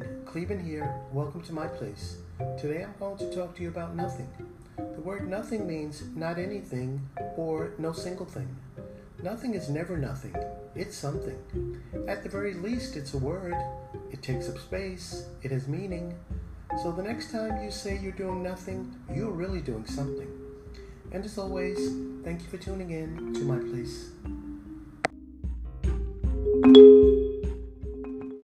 Clevin here. Welcome to my place. Today I'm going to talk to you about nothing. The word nothing means not anything or no single thing. Nothing is never nothing, it's something. At the very least, it's a word. It takes up space, it has meaning. So the next time you say you're doing nothing, you're really doing something. And as always, thank you for tuning in to my place.